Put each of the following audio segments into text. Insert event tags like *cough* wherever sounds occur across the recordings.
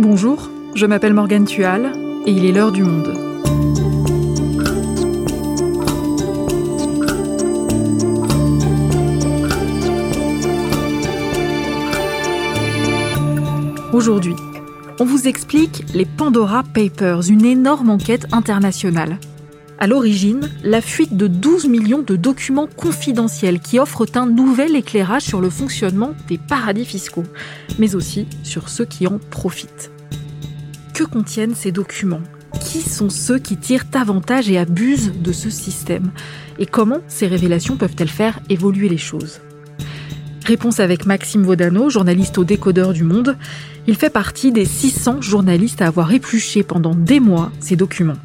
Bonjour, je m'appelle Morgane Tual et il est l'heure du monde. Aujourd'hui, on vous explique les Pandora Papers, une énorme enquête internationale. À l'origine, la fuite de 12 millions de documents confidentiels qui offrent un nouvel éclairage sur le fonctionnement des paradis fiscaux, mais aussi sur ceux qui en profitent. Que contiennent ces documents? Qui sont ceux qui tirent avantage et abusent de ce système? Et comment ces révélations peuvent-elles faire évoluer les choses? Réponse avec Maxime Vaudano, journaliste au décodeur du Monde. Il fait partie des 600 journalistes à avoir épluché pendant des mois ces documents.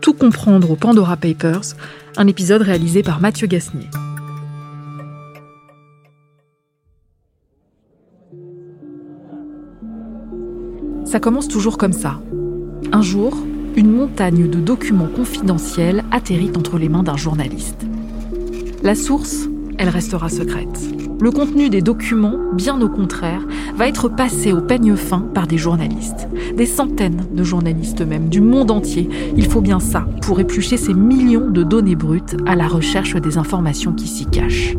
Tout comprendre aux Pandora Papers, un épisode réalisé par Mathieu Gasnier. Ça commence toujours comme ça. Un jour, une montagne de documents confidentiels atterrit entre les mains d'un journaliste. La source, elle restera secrète. Le contenu des documents, bien au contraire, va être passé au peigne fin par des journalistes. Des centaines de journalistes même, du monde entier. Il faut bien ça pour éplucher ces millions de données brutes à la recherche des informations qui s'y cachent.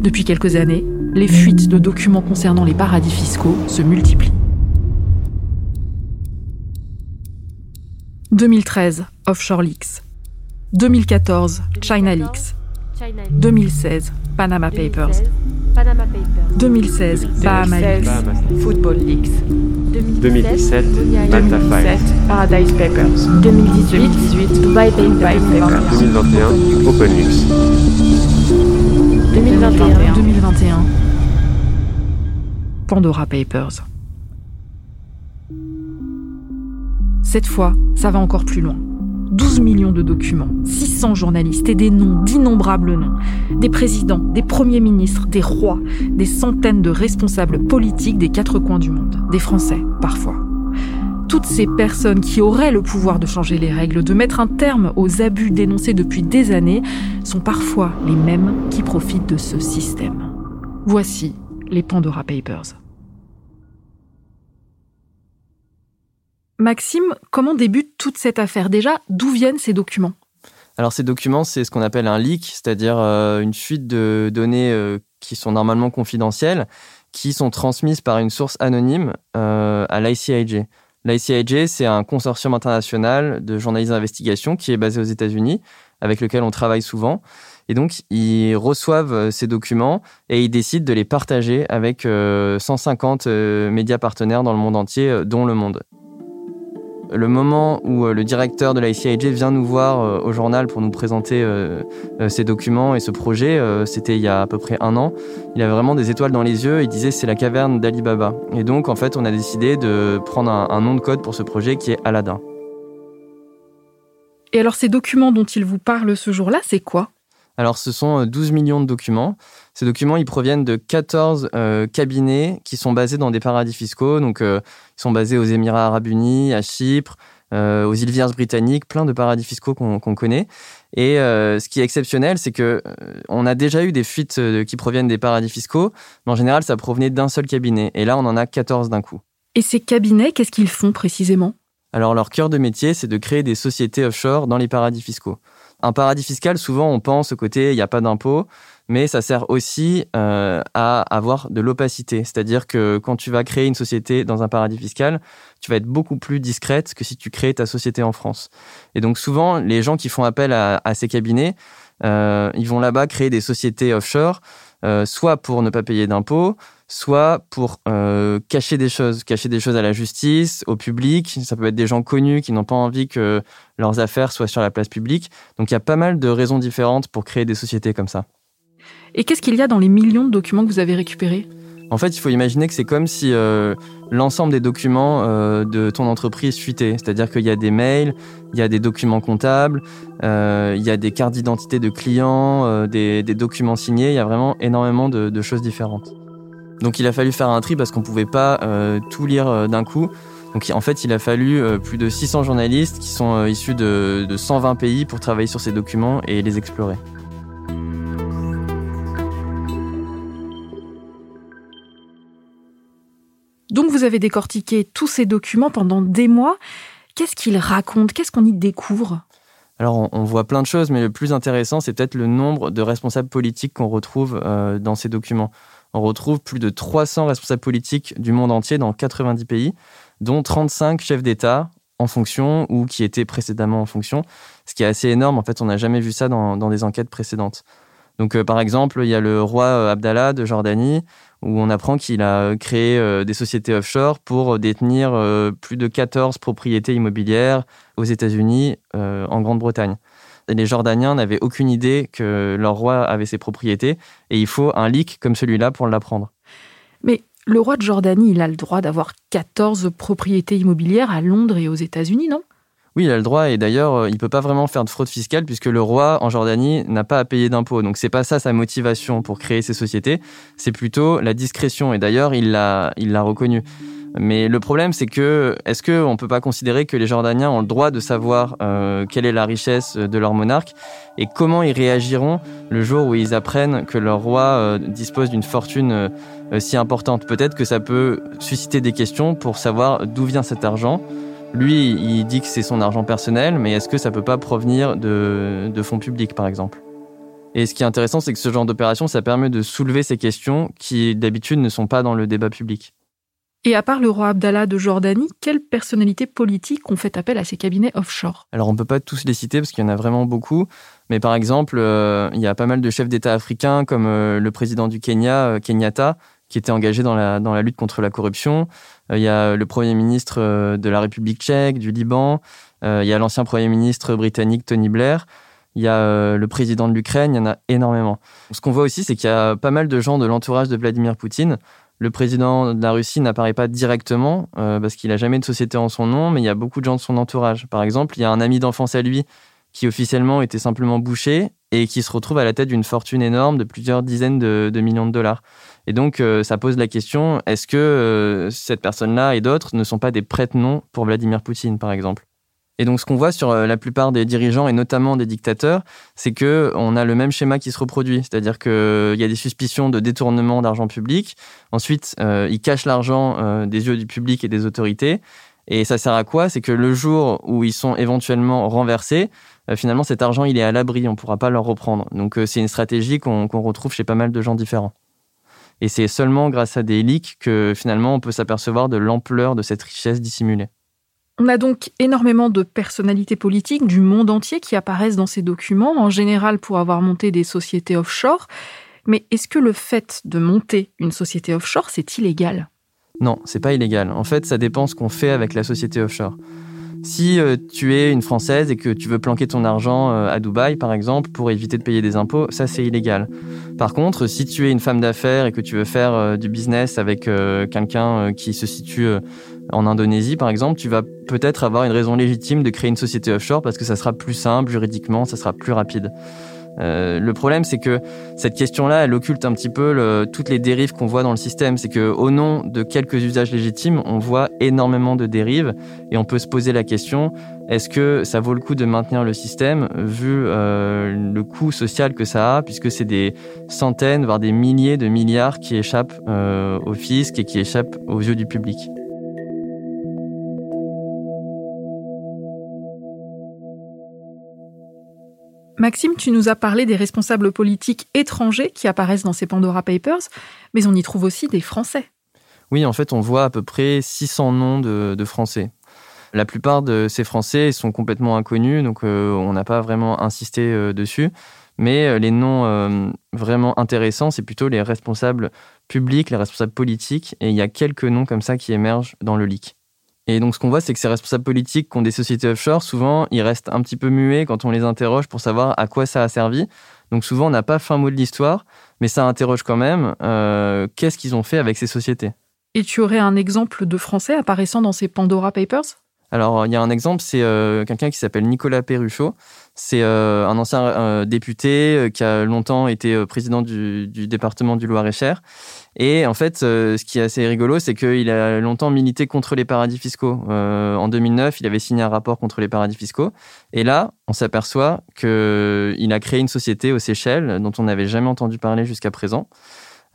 Depuis quelques années, les fuites de documents concernant les paradis fiscaux se multiplient. 2013, Offshore Leaks. 2014, China Leaks. 2016, Panama Papers. 2016, Bahama Leaks. Football Leaks. 2017, Malta Files. Paradise Papers. 2018, Dubai Papers. 2021, Open Leaks. 2021, 2021, Pandora Papers. Cette fois, ça va encore plus loin. 12 millions de documents, 600 journalistes et des noms d'innombrables noms. Des présidents, des premiers ministres, des rois, des centaines de responsables politiques des quatre coins du monde. Des Français, parfois. Toutes ces personnes qui auraient le pouvoir de changer les règles, de mettre un terme aux abus dénoncés depuis des années, sont parfois les mêmes qui profitent de ce système. Voici les Pandora Papers. Maxime, comment débute toute cette affaire? Déjà, d'où viennent ces documents? Alors ces documents, c'est ce qu'on appelle un leak, c'est-à-dire euh, une fuite de données euh, qui sont normalement confidentielles, qui sont transmises par une source anonyme euh, à l'ICIJ. L'ICIJ, c'est un consortium international de journalistes d'investigation qui est basé aux États-Unis, avec lequel on travaille souvent. Et donc, ils reçoivent ces documents et ils décident de les partager avec 150 médias partenaires dans le monde entier, dont Le Monde. Le moment où euh, le directeur de la ICIJ vient nous voir euh, au journal pour nous présenter euh, ces documents et ce projet, c'était il y a à peu près un an. Il avait vraiment des étoiles dans les yeux. Il disait c'est la caverne d'Ali Baba. Et donc en fait, on a décidé de prendre un, nom de code pour ce projet qui est Aladdin. Et alors ces documents dont il vous parle ce jour-là, c'est quoi? Alors, ce sont 12 millions de documents. Ces documents, ils proviennent de 14 cabinets qui sont basés dans des paradis fiscaux. Donc, ils sont basés aux Émirats arabes unis, à Chypre, euh, aux îles Vierges britanniques, plein de paradis fiscaux qu'on connaît. Et euh, ce qui est exceptionnel, c'est que euh, on a déjà eu des fuites qui proviennent des paradis fiscaux, mais en général, ça provenait d'un seul cabinet. Et là, on en a 14 d'un coup. Et ces cabinets, qu'est-ce qu'ils font précisément? Alors, leur cœur de métier, c'est de créer des sociétés offshore dans les paradis fiscaux. Un paradis fiscal, souvent, on pense au côté, il n'y a pas d'impôt mais ça sert aussi euh, à avoir de l'opacité. C'est-à-dire que quand tu vas créer une société dans un paradis fiscal, tu vas être beaucoup plus discrète que si tu crées ta société en France. Et donc souvent, les gens qui font appel à, ces cabinets, euh, ils vont là-bas créer des sociétés offshore, euh, soit pour ne pas payer d'impôts, soit pour cacher des choses, cacher des choses à la justice, au public. Ça peut être des gens connus qui n'ont pas envie que leurs affaires soient sur la place publique. Donc il y a pas mal de raisons différentes pour créer des sociétés comme ça. Et qu'est-ce qu'il y a dans les millions de documents que vous avez récupérés? En fait, il faut imaginer que c'est comme si euh, l'ensemble des documents euh, de ton entreprise fuitaient. C'est-à-dire qu'il y a des mails, il y a des documents comptables, euh, il y a des cartes d'identité de clients, des, documents signés. Il y a vraiment énormément de, de, choses différentes. Donc, il a fallu faire un tri parce qu'on ne pouvait pas tout lire d'un coup. Donc, en fait, il a fallu plus de 600 journalistes qui sont issus de 120 pays pour travailler sur ces documents et les explorer. Donc vous avez décortiqué tous ces documents pendant des mois. Qu'est-ce qu'ils racontent? Qu'est-ce qu'on y découvre? Alors, on, voit plein de choses, mais le plus intéressant, c'est peut-être le nombre de responsables politiques qu'on retrouve euh, dans ces documents. On retrouve plus de 300 responsables politiques du monde entier dans 90 pays, dont 35 chefs d'État en fonction ou qui étaient précédemment en fonction, ce qui est assez énorme. En fait, on n'a jamais vu ça dans, dans, des enquêtes précédentes. Donc, euh, par exemple, il y a le roi euh, Abdallah de Jordanie, où on apprend qu'il a créé euh, des sociétés offshore pour détenir euh, plus de 14 propriétés immobilières aux États-Unis, euh, en Grande-Bretagne. Les Jordaniens n'avaient aucune idée que leur roi avait ces propriétés, et il faut un leak comme celui-là pour l'apprendre. Mais le roi de Jordanie, il a le droit d'avoir 14 propriétés immobilières à Londres et aux États-Unis, non? Oui, il a le droit et d'ailleurs, il ne peut pas vraiment faire de fraude fiscale puisque le roi en Jordanie n'a pas à payer d'impôts. Donc c'est pas ça sa motivation pour créer ces sociétés, c'est plutôt la discrétion et d'ailleurs, il l'a il l'a reconnu. Mais le problème, c'est que est-ce qu'on ne peut pas considérer que les Jordaniens ont le droit de savoir euh, quelle est la richesse de leur monarque et comment ils réagiront le jour où ils apprennent que leur roi euh, dispose d'une fortune euh, si importante? Peut-être que ça peut susciter des questions pour savoir d'où vient cet argent, lui, il dit que c'est son argent personnel, mais est-ce que ça peut pas provenir de, de fonds publics, par exemple? Et ce qui est intéressant, c'est que ce genre d'opération, ça permet de soulever ces questions qui, d'habitude, ne sont pas dans le débat public. Et à part le roi Abdallah de Jordanie, quelles personnalités politiques ont fait appel à ces cabinets offshore? Alors on ne peut pas tous les citer parce qu'il y en a vraiment beaucoup, mais par exemple, euh, il y a pas mal de chefs d'État africains comme euh, le président du Kenya, euh, Kenyatta, qui était engagé dans la, dans la lutte contre la corruption. Euh, il y a le Premier ministre euh, de la République tchèque, du Liban. Euh, il y a l'ancien Premier ministre britannique Tony Blair. Il y a le président de l'Ukraine. Il y en a énormément. Ce qu'on voit aussi, c'est qu'il y a pas mal de gens de l'entourage de Vladimir Poutine. Le président de la Russie n'apparaît pas directement parce qu'il n'a jamais de société en son nom, mais il y a beaucoup de gens de son entourage. Par exemple, il y a un ami d'enfance à lui qui officiellement était simplement bouché et qui se retrouve à la tête d'une fortune énorme de plusieurs dizaines de, millions de dollars. Et donc, euh, ça pose la question, est-ce que euh, cette personne-là et d'autres ne sont pas des prête-noms pour Vladimir Poutine, par exemple? Et donc, ce qu'on voit sur euh, la plupart des dirigeants et notamment des dictateurs, c'est que on a le même schéma qui se reproduit. C'est-à-dire qu'il y a des suspicions de détournement d'argent public. Ensuite, ils cachent l'argent des yeux du public et des autorités. Et ça sert à quoi? C'est que le jour où ils sont éventuellement renversés, finalement, cet argent, il est à l'abri. On ne pourra pas le reprendre. Donc, c'est une stratégie qu'on retrouve chez pas mal de gens différents. Et c'est seulement grâce à des leaks que finalement on peut s'apercevoir de l'ampleur de cette richesse dissimulée. On a donc énormément de personnalités politiques du monde entier qui apparaissent dans ces documents, en général pour avoir monté des sociétés offshore. Mais est-ce que le fait de monter une société offshore, c'est illégal? Non, c'est pas illégal. En fait, ça dépend ce qu'on fait avec la société offshore. Si euh, tu es une Française et que tu veux planquer ton argent euh, à Dubaï, par exemple, pour éviter de payer des impôts, ça c'est illégal. Par contre, si tu es une femme d'affaires et que tu veux faire euh, du business avec quelqu'un qui se situe en Indonésie, par exemple, tu vas peut-être avoir une raison légitime de créer une société offshore parce que ça sera plus simple juridiquement, ça sera plus rapide. Euh, le problème, c'est que cette question-là, elle occulte un petit peu toutes les dérives qu'on voit dans le système. C'est que au nom de quelques usages légitimes, on voit énormément de dérives et on peut se poser la question est-ce que ça vaut le coup de maintenir le système vu euh, le coût social que ça a, puisque c'est des centaines, voire des milliers de milliards qui échappent euh, au fisc et qui échappent aux yeux du public? Maxime, tu nous as parlé des responsables politiques étrangers qui apparaissent dans ces Pandora Papers, mais on y trouve aussi des Français. Oui, en fait, on voit à peu près 600 noms de, Français. La plupart de ces Français sont complètement inconnus, donc euh, on n'a pas vraiment insisté euh, dessus. Mais euh, les noms vraiment intéressants, c'est plutôt les responsables publics, les responsables politiques, et il y a quelques noms comme ça qui émergent dans le leak. Et donc, ce qu'on voit, c'est que ces responsables politiques qui ont des sociétés offshore, souvent, ils restent un petit peu muets quand on les interroge pour savoir à quoi ça a servi. Donc, souvent, on n'a pas fin mot de l'histoire, mais ça interroge quand même euh, qu'est-ce qu'ils ont fait avec ces sociétés? Et tu aurais un exemple de Français apparaissant dans ces Pandora Papers? Alors, il y a un exemple, c'est euh, quelqu'un qui s'appelle Nicolas Perruchot. C'est euh, un ancien euh, député qui a longtemps été président du, du, département du Loir-et-Cher. Et en fait, ce qui est assez rigolo, c'est qu'il a longtemps milité contre les paradis fiscaux. en 2009, il avait signé un rapport contre les paradis fiscaux. Et là, on s'aperçoit qu'il a créé une société aux Seychelles dont on n'avait jamais entendu parler jusqu'à présent.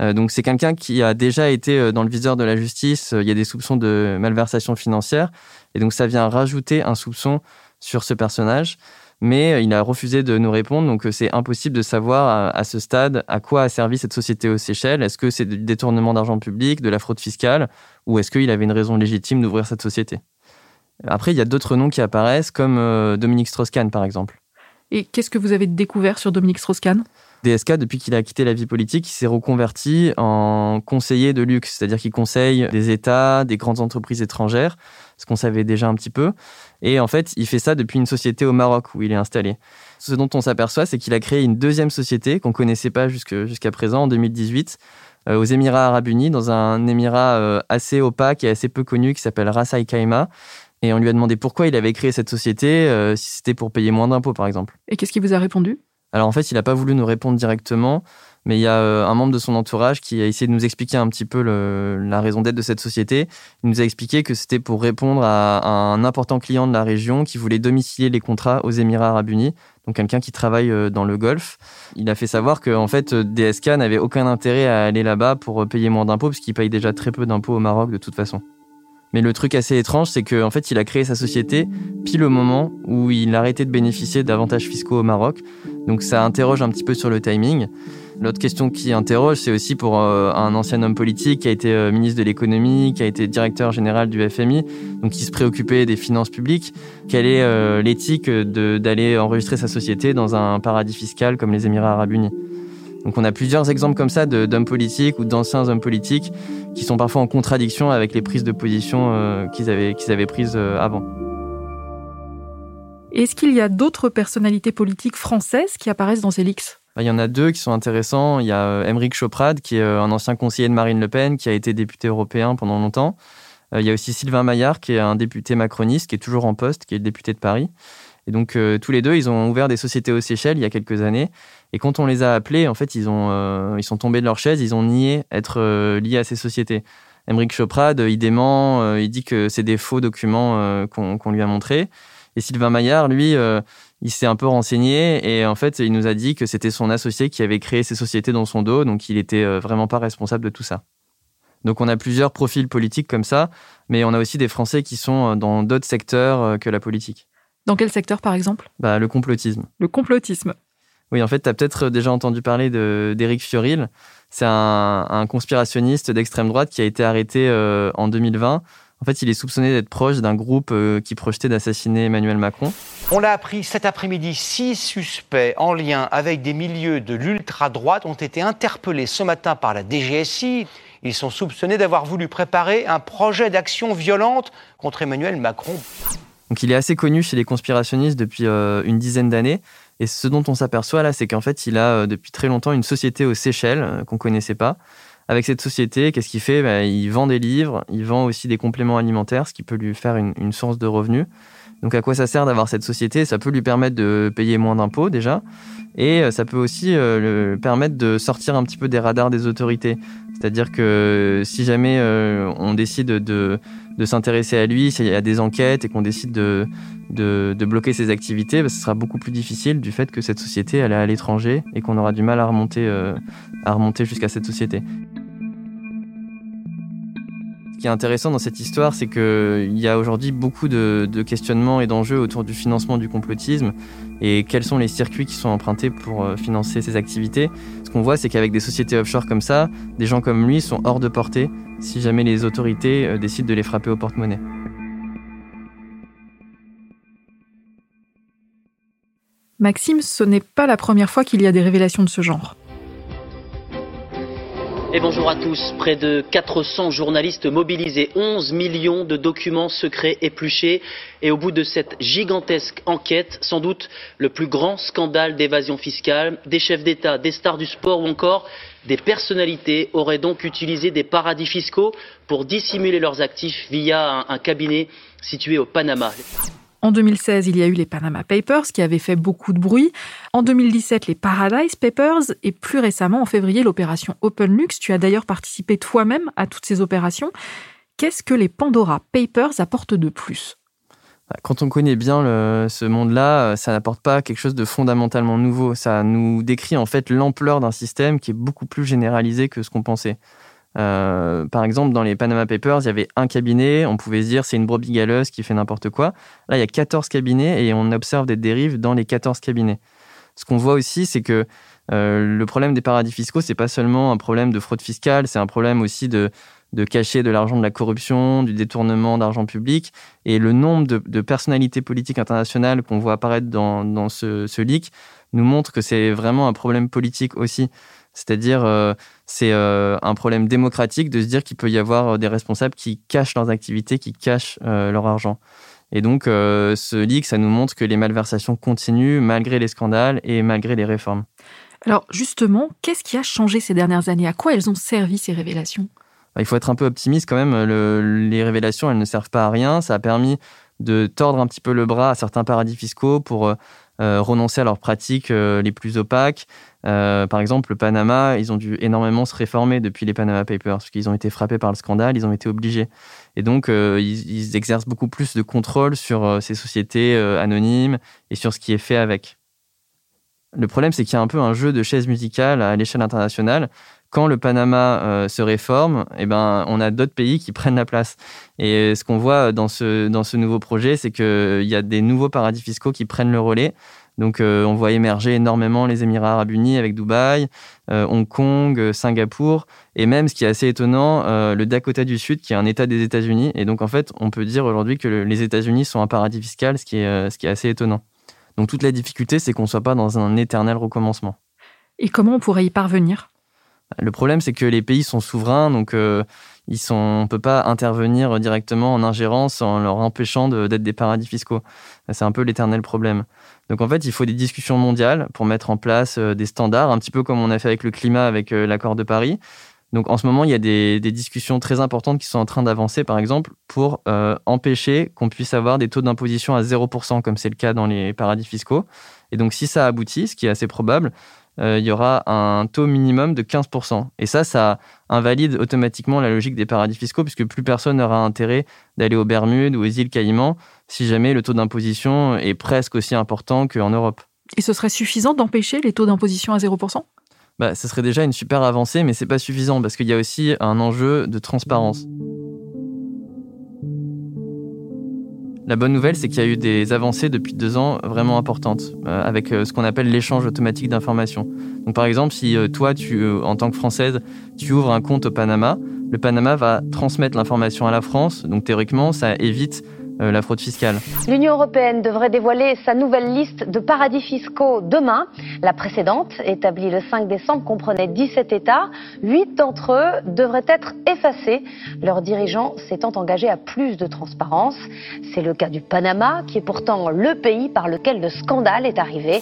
Euh, donc c'est quelqu'un qui a déjà été euh, dans le viseur de la justice. Il y a des soupçons de malversation financière. Et donc ça vient rajouter un soupçon sur ce personnage. Mais il a refusé de nous répondre. Donc c'est impossible de savoir à, ce stade à quoi a servi cette société aux Seychelles. Est-ce que c'est du détournement d'argent public, de la fraude fiscale, ou est-ce qu'il avait une raison légitime d'ouvrir cette société? Après, il y a d'autres noms qui apparaissent, comme Dominique Strauss-Kahn par exemple. Et qu'est-ce que vous avez découvert sur Dominique Strauss-Kahn? DSK, depuis qu'il a quitté la vie politique, il s'est reconverti en conseiller de luxe, c'est-à-dire qu'il conseille des États, des grandes entreprises étrangères, ce qu'on savait déjà un petit peu. Et en fait, il fait ça depuis une société au Maroc où il est installé. Ce dont on s'aperçoit, c'est qu'il a créé une deuxième société qu'on connaissait pas jusqu'à présent, en 2018, euh, aux Émirats arabes unis, dans un émirat euh, assez opaque et assez peu connu qui s'appelle Ras Al Khaimah. Et on lui a demandé pourquoi il avait créé cette société, euh, si c'était pour payer moins d'impôts, par exemple. Et qu'est-ce qu'il vous a répondu? Alors en fait, il n'a pas voulu nous répondre directement, mais il y a euh, un membre de son entourage qui a essayé de nous expliquer un petit peu la raison d'être de cette société. Il nous a expliqué que c'était pour répondre à, un important client de la région qui voulait domicilier les contrats aux Émirats arabes unis, donc quelqu'un qui travaille euh, dans le Golfe. Il a fait savoir que en fait, DSK n'avait aucun intérêt à aller là-bas pour payer moins d'impôts, parce qu'il paye déjà très peu d'impôts au Maroc de toute façon. Mais le truc assez étrange, c'est qu'en fait, il a créé sa société pile au moment où il arrêtait de bénéficier d'avantages fiscaux au Maroc. Donc ça interroge un petit peu sur le timing. L'autre question qui interroge, c'est aussi pour euh, un ancien homme politique qui a été euh, ministre de l'économie, qui a été directeur général du FMI, donc qui se préoccupait des finances publiques. Quelle est euh, l'éthique d'aller enregistrer sa société dans un paradis fiscal comme les Émirats arabes unis? Donc on a plusieurs exemples comme ça d'hommes politiques ou d'anciens hommes politiques qui sont parfois en contradiction avec les prises de position euh, qu'ils avaient, qu'ils avaient prises euh, avant. Est-ce qu'il y a d'autres personnalités politiques françaises qui apparaissent dans ces leaks bah, il y en a deux qui sont intéressants. Il y a Émeric euh, Choprade, qui est un ancien conseiller de Marine Le Pen, qui a été député européen pendant longtemps. Il y a aussi Sylvain Maillard, qui est un député macroniste, qui est toujours en poste, qui est le député de Paris. Et donc, tous les deux, ils ont ouvert des sociétés aux Seychelles il y a quelques années. Et quand on les a appelés, en fait, ils, ont, euh, ils sont tombés de leur chaise, ils ont nié être euh, liés à ces sociétés. Emmerich Choprade, il dément, euh, il dit que c'est des faux documents qu'on lui a montrés. Et Sylvain Maillard, lui, il s'est un peu renseigné et en fait, il nous a dit que c'était son associé qui avait créé ces sociétés dans son dos, donc il n'était vraiment pas responsable de tout ça. Donc on a plusieurs profils politiques comme ça, mais on a aussi des Français qui sont dans d'autres secteurs que la politique. Dans quel secteur, par exemple? Bah, Le complotisme. Le complotisme. Oui, en fait, tu as peut-être déjà entendu parler d'Éric Fioril. C'est un, conspirationniste d'extrême droite qui a été arrêté euh, en 2020. En fait, il est soupçonné d'être proche d'un groupe euh, qui projetait d'assassiner Emmanuel Macron. On l'a appris cet après-midi, six suspects en lien avec des milieux de l'ultra-droite ont été interpellés ce matin par la DGSI. Ils sont soupçonnés d'avoir voulu préparer un projet d'action violente contre Emmanuel Macron. Donc il est assez connu chez les conspirationnistes depuis euh, une dizaine d'années. Et ce dont on s'aperçoit là, c'est qu'en fait, il a euh, depuis très longtemps une société aux Seychelles euh, qu'on connaissait pas. Avec cette société, qu'est-ce qu'il fait? Ben, Il vend des livres, il vend aussi des compléments alimentaires, ce qui peut lui faire une, source de revenus. Donc à quoi ça sert d'avoir cette société? Ça peut lui permettre de payer moins d'impôts déjà, et ça peut aussi le permettre de sortir un petit peu des radars des autorités. C'est-à-dire que si jamais on décide de, de s'intéresser à lui, s'il y a des enquêtes et qu'on décide de, bloquer ses activités, ce sera beaucoup plus difficile du fait que cette société elle est à l'étranger et qu'on aura du mal à remonter, euh, à remonter jusqu'à cette société. Qui est intéressant dans cette histoire, c'est qu'il y a aujourd'hui beaucoup de, de questionnements et d'enjeux autour du financement du complotisme et quels sont les circuits qui sont empruntés pour euh, financer ces activités. Ce qu'on voit, c'est qu'avec des sociétés offshore comme ça, des gens comme lui sont hors de portée si jamais les autorités euh, décident de les frapper au porte-monnaie. Maxime, ce n'est pas la première fois qu'il y a des révélations de ce genre. Et bonjour à tous. Près de 400 journalistes mobilisés, 11 millions de documents secrets épluchés. Et au bout de cette gigantesque enquête, sans doute le plus grand scandale d'évasion fiscale, des chefs d'État, des stars du sport ou encore des personnalités auraient donc utilisé des paradis fiscaux pour dissimuler leurs actifs via un, cabinet situé au Panama. En 2016, il y a eu les Panama Papers qui avaient fait beaucoup de bruit. En 2017, les Paradise Papers et plus récemment, en février, l'opération OpenLux. Tu as d'ailleurs participé toi-même à toutes ces opérations. Qu'est-ce que les Pandora Papers apportent de plus? Quand on connaît bien ce monde-là, ça n'apporte pas quelque chose de fondamentalement nouveau. Ça nous décrit en fait l'ampleur d'un système qui est beaucoup plus généralisé que ce qu'on pensait. Euh, par exemple, dans les Panama Papers, il y avait un cabinet, on pouvait se dire c'est une brebis galeuse qui fait n'importe quoi. Là, il y a 14 cabinets et on observe des dérives dans les 14 cabinets. Ce qu'on voit aussi, c'est que euh, le problème des paradis fiscaux, c'est pas seulement un problème de fraude fiscale, c'est un problème aussi de, de cacher de l'argent de la corruption, du détournement d'argent public. Et le nombre de, personnalités politiques internationales qu'on voit apparaître dans, dans ce, ce leak nous montre que c'est vraiment un problème politique aussi. C'est-à-dire, euh, c'est euh, un problème démocratique de se dire qu'il peut y avoir euh, des responsables qui cachent leurs activités, qui cachent leur argent. Et donc, ce leak, ça nous montre que les malversations continuent malgré les scandales et malgré les réformes. Alors, justement, qu'est-ce qui a changé ces dernières années? À quoi elles ont servi ces révélations? Bah, Il faut être un peu optimiste quand même. les révélations, elles ne servent pas à rien. Ça a permis de tordre un petit peu le bras à certains paradis fiscaux pour renoncer à leurs pratiques les plus opaques, euh, par exemple, le Panama, ils ont dû énormément se réformer depuis les Panama Papers, parce qu'ils ont été frappés par le scandale, ils ont été obligés. Et donc, euh, ils, exercent beaucoup plus de contrôle sur euh, ces sociétés anonymes et sur ce qui est fait avec. Le problème, c'est qu'il y a un peu un jeu de chaise musicale à l'échelle internationale. Quand le Panama se réforme, eh ben, on a d'autres pays qui *laughs* prennent la place. Et ce qu'on voit dans ce, dans ce nouveau projet, c'est qu'il y a des nouveaux paradis fiscaux qui prennent le relais. Donc euh, on voit émerger énormément les Émirats arabes unis avec Dubaï, euh, Hong Kong, euh, Singapour, et même ce qui est assez étonnant, le Dakota du Sud qui est un État des États-Unis. Et donc en fait, on peut dire aujourd'hui que les États-Unis sont un paradis fiscal, ce qui est, ce qui est assez étonnant. Donc toute la difficulté, c'est qu'on ne soit pas dans un éternel recommencement. Et comment on pourrait y parvenir? Le problème, c'est que les pays sont souverains, donc ils sont, on ne peut pas intervenir directement en ingérence en leur empêchant d'être des paradis fiscaux. C'est un peu l'éternel problème. Donc en fait, il faut des discussions mondiales pour mettre en place euh, des standards, un petit peu comme on a fait avec le climat, avec euh, l'accord de Paris. Donc en ce moment, il y a des, discussions très importantes qui sont en train d'avancer, par exemple, pour euh, empêcher qu'on puisse avoir des taux d'imposition à 0%, comme c'est le cas dans les paradis fiscaux. Et donc si ça aboutit, ce qui est assez probable, euh, il y aura un taux minimum de 15%. Et ça, ça invalide automatiquement la logique des paradis fiscaux, puisque plus personne n'aura intérêt d'aller aux Bermudes ou aux îles Caïmans si jamais le taux d'imposition est presque aussi important qu'en Europe. Et ce serait suffisant d'empêcher les taux d'imposition à 0% bah, Ce serait déjà une super avancée, mais ce n'est pas suffisant, parce qu'il y a aussi un enjeu de transparence. La bonne nouvelle, c'est qu'il y a eu des avancées depuis deux ans vraiment importantes euh, avec euh, ce qu'on appelle l'échange automatique d'informations. Donc, par exemple, si euh, toi, tu, en tant que Française, tu ouvres un compte au Panama, le Panama va transmettre l'information à la France. Donc, théoriquement, ça évite la fraude fiscale. L'Union européenne devrait dévoiler sa nouvelle liste de paradis fiscaux demain. La précédente, établie le 5 décembre, comprenait 17 États. Huit d'entre eux devraient être effacés, leurs dirigeants s'étant engagés à plus de transparence. C'est le cas du Panama, qui est pourtant le pays par lequel le scandale est arrivé.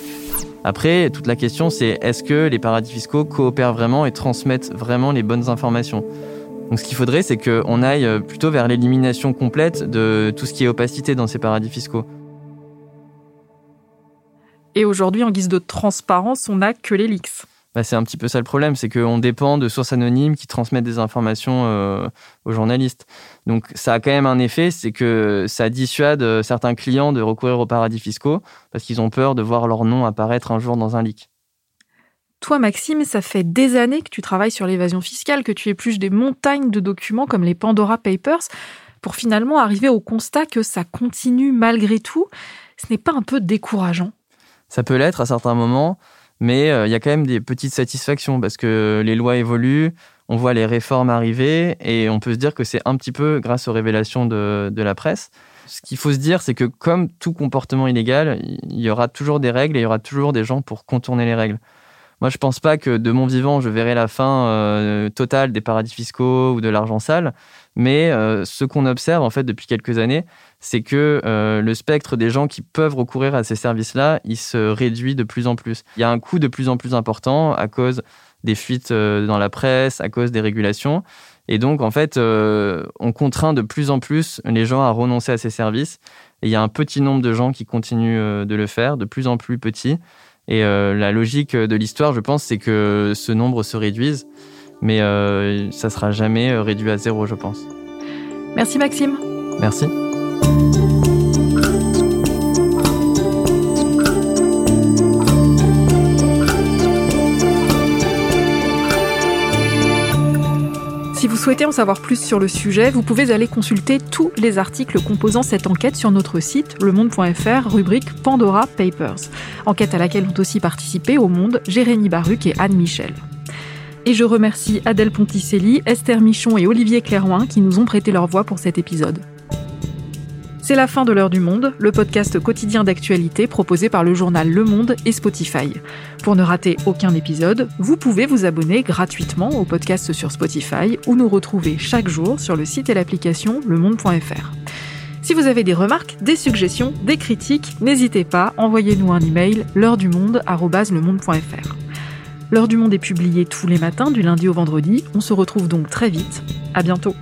Après, toute la question, c'est est-ce que les paradis fiscaux coopèrent vraiment et transmettent vraiment les bonnes informations? Donc ce qu'il faudrait, c'est qu'on aille euh, plutôt vers l'élimination complète de tout ce qui est opacité dans ces paradis fiscaux. Et aujourd'hui, en guise de transparence, on n'a que les leaks. Bah, c'est un petit peu ça le problème, c'est qu'on dépend de sources anonymes qui transmettent des informations euh, aux journalistes. Donc ça a quand même un effet, c'est que ça dissuade euh, certains clients de recourir aux paradis fiscaux parce qu'ils ont peur de voir leur nom apparaître un jour dans un leak. Toi, Maxime, ça fait des années que tu travailles sur l'évasion fiscale, que tu épluches des montagnes de documents comme les Pandora Papers, pour finalement arriver au constat que ça continue malgré tout. Ce n'est pas un peu décourageant? Ça peut l'être à certains moments, mais euh, il y a quand même des petites satisfactions parce que les lois évoluent, on voit les réformes arriver et on peut se dire que c'est un petit peu grâce aux révélations de, de la presse. Ce qu'il faut se dire, c'est que comme tout comportement illégal, il y aura toujours des règles et il y aura toujours des gens pour contourner les règles. Moi, je pense pas que de mon vivant, je verrai la fin euh, totale des paradis fiscaux ou de l'argent sale. Mais euh, ce qu'on observe en fait depuis quelques années, c'est que euh, le spectre des gens qui peuvent recourir à ces services-là, il se réduit de plus en plus. Il y a un coût de plus en plus important à cause des fuites dans la presse, à cause des régulations. Et donc, en fait, on contraint de plus en plus les gens à renoncer à ces services. Et il y a un petit nombre de gens qui continuent de le faire, de plus en plus petits. Et euh, la logique de l'histoire, je pense, c'est que ce nombre se réduise, mais euh, ça sera jamais euh, réduit à zéro, je pense. Merci Maxime. Merci. Souhaitez en savoir plus sur le sujet, vous pouvez aller consulter tous les articles composant cette enquête sur notre site lemonde.fr, rubrique Pandora Papers. Enquête à laquelle ont aussi participé au Monde Jérémy Baruc et Anne Michel. Et je remercie Adèle Ponticelli, Esther Michon et Olivier Clairoin qui nous ont prêté leur voix pour cet épisode. C'est la fin de l'heure du monde, le podcast quotidien d'actualité proposé par le journal Le Monde et Spotify. Pour ne rater aucun épisode, vous pouvez vous abonner gratuitement au podcast sur Spotify ou nous retrouver chaque jour sur le site et l'application lemonde.fr. Si vous avez des remarques, des suggestions, des critiques, n'hésitez pas, envoyez-nous un email l'heure du monde L'heure du monde est publiée tous les matins du lundi au vendredi. On se retrouve donc très vite. À bientôt.